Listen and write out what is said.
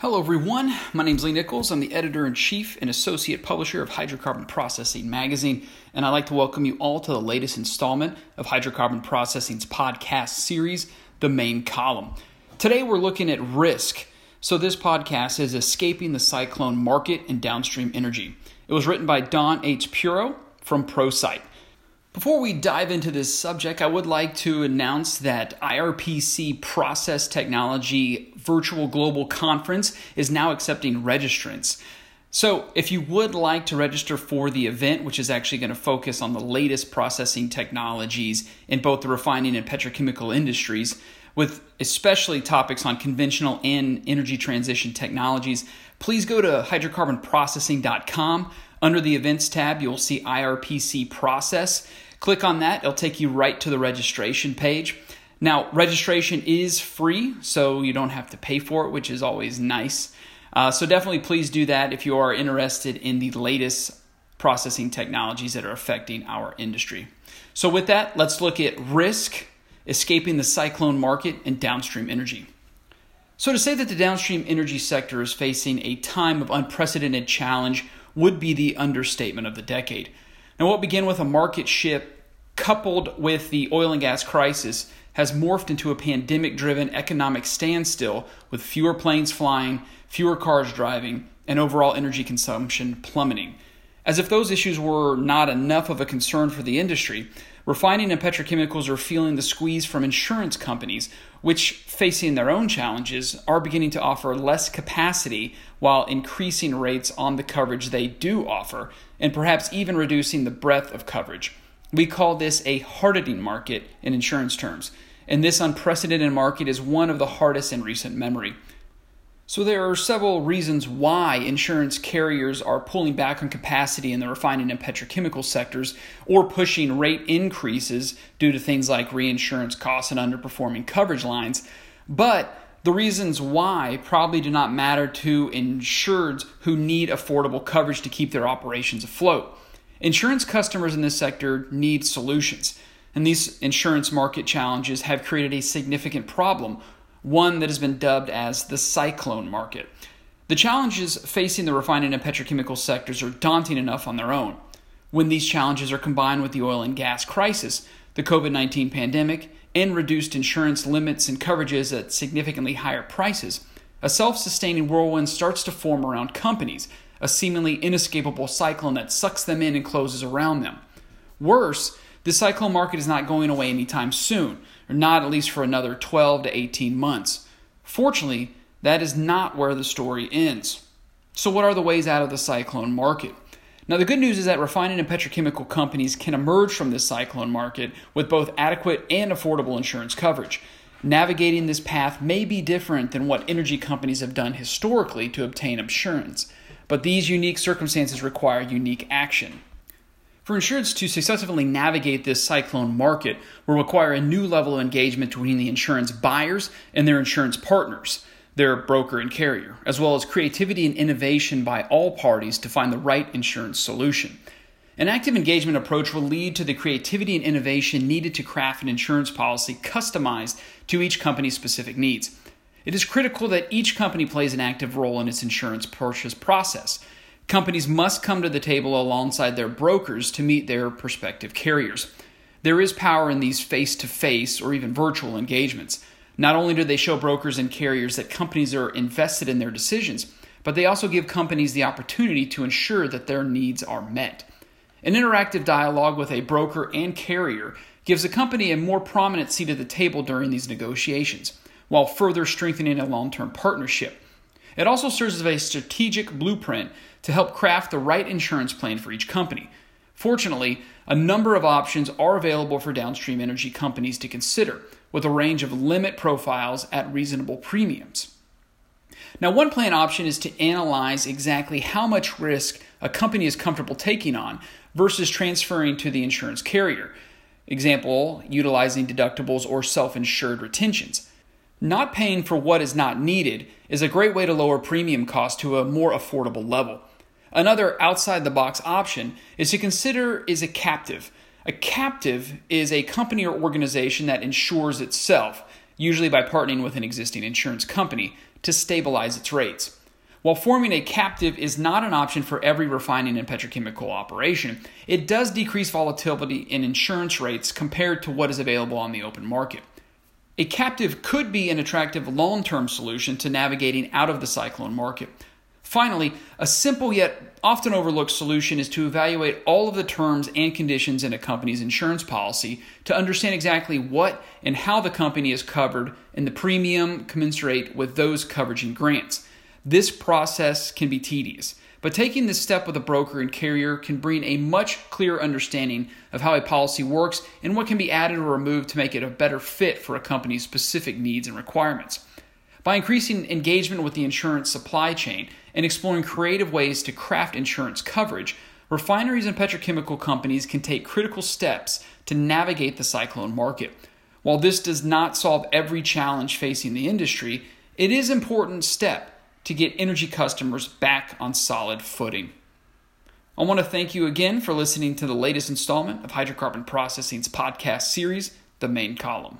Hello, everyone. My name is Lee Nichols. I'm the editor in chief and associate publisher of Hydrocarbon Processing Magazine, and I'd like to welcome you all to the latest installment of Hydrocarbon Processing's podcast series, The Main Column. Today, we're looking at risk. So, this podcast is Escaping the Cyclone Market and Downstream Energy. It was written by Don H. Puro from ProSight. Before we dive into this subject, I would like to announce that IRPC Process Technology Virtual Global Conference is now accepting registrants. So, if you would like to register for the event, which is actually going to focus on the latest processing technologies in both the refining and petrochemical industries, with especially topics on conventional and energy transition technologies, please go to hydrocarbonprocessing.com. Under the events tab, you'll see IRPC Process. Click on that, it'll take you right to the registration page. Now, registration is free, so you don't have to pay for it, which is always nice. Uh, so, definitely please do that if you are interested in the latest processing technologies that are affecting our industry. So, with that, let's look at risk, escaping the cyclone market, and downstream energy. So, to say that the downstream energy sector is facing a time of unprecedented challenge would be the understatement of the decade. Now, what began with a market shift coupled with the oil and gas crisis has morphed into a pandemic driven economic standstill with fewer planes flying, fewer cars driving, and overall energy consumption plummeting. As if those issues were not enough of a concern for the industry, refining and petrochemicals are feeling the squeeze from insurance companies, which, facing their own challenges, are beginning to offer less capacity while increasing rates on the coverage they do offer, and perhaps even reducing the breadth of coverage. We call this a hardening market in insurance terms, and this unprecedented market is one of the hardest in recent memory. So, there are several reasons why insurance carriers are pulling back on capacity in the refining and petrochemical sectors or pushing rate increases due to things like reinsurance costs and underperforming coverage lines. But the reasons why probably do not matter to insureds who need affordable coverage to keep their operations afloat. Insurance customers in this sector need solutions, and these insurance market challenges have created a significant problem one that has been dubbed as the cyclone market. The challenges facing the refining and petrochemical sectors are daunting enough on their own. When these challenges are combined with the oil and gas crisis, the COVID 19 pandemic, and reduced insurance limits and coverages at significantly higher prices, a self sustaining whirlwind starts to form around companies, a seemingly inescapable cyclone that sucks them in and closes around them. Worse, the cyclone market is not going away anytime soon, or not at least for another 12 to 18 months. Fortunately, that is not where the story ends. So, what are the ways out of the cyclone market? Now, the good news is that refining and petrochemical companies can emerge from this cyclone market with both adequate and affordable insurance coverage. Navigating this path may be different than what energy companies have done historically to obtain insurance, but these unique circumstances require unique action. For insurance to successfully navigate this cyclone market will require a new level of engagement between the insurance buyers and their insurance partners, their broker and carrier, as well as creativity and innovation by all parties to find the right insurance solution. An active engagement approach will lead to the creativity and innovation needed to craft an insurance policy customized to each company's specific needs. It is critical that each company plays an active role in its insurance purchase process Companies must come to the table alongside their brokers to meet their prospective carriers. There is power in these face to face or even virtual engagements. Not only do they show brokers and carriers that companies are invested in their decisions, but they also give companies the opportunity to ensure that their needs are met. An interactive dialogue with a broker and carrier gives a company a more prominent seat at the table during these negotiations, while further strengthening a long term partnership. It also serves as a strategic blueprint to help craft the right insurance plan for each company. Fortunately, a number of options are available for downstream energy companies to consider, with a range of limit profiles at reasonable premiums. Now, one plan option is to analyze exactly how much risk a company is comfortable taking on versus transferring to the insurance carrier. Example, utilizing deductibles or self insured retentions. Not paying for what is not needed is a great way to lower premium costs to a more affordable level. Another outside the box option is to consider is a captive. A captive is a company or organization that insures itself, usually by partnering with an existing insurance company, to stabilize its rates. While forming a captive is not an option for every refining and petrochemical operation, it does decrease volatility in insurance rates compared to what is available on the open market. A captive could be an attractive long term solution to navigating out of the cyclone market. Finally, a simple yet often overlooked solution is to evaluate all of the terms and conditions in a company's insurance policy to understand exactly what and how the company is covered and the premium commensurate with those coverage and grants. This process can be tedious, but taking this step with a broker and carrier can bring a much clearer understanding of how a policy works and what can be added or removed to make it a better fit for a company's specific needs and requirements. By increasing engagement with the insurance supply chain and exploring creative ways to craft insurance coverage, refineries and petrochemical companies can take critical steps to navigate the cyclone market. While this does not solve every challenge facing the industry, it is an important step to get energy customers back on solid footing. I want to thank you again for listening to the latest installment of Hydrocarbon Processing's podcast series, The Main Column.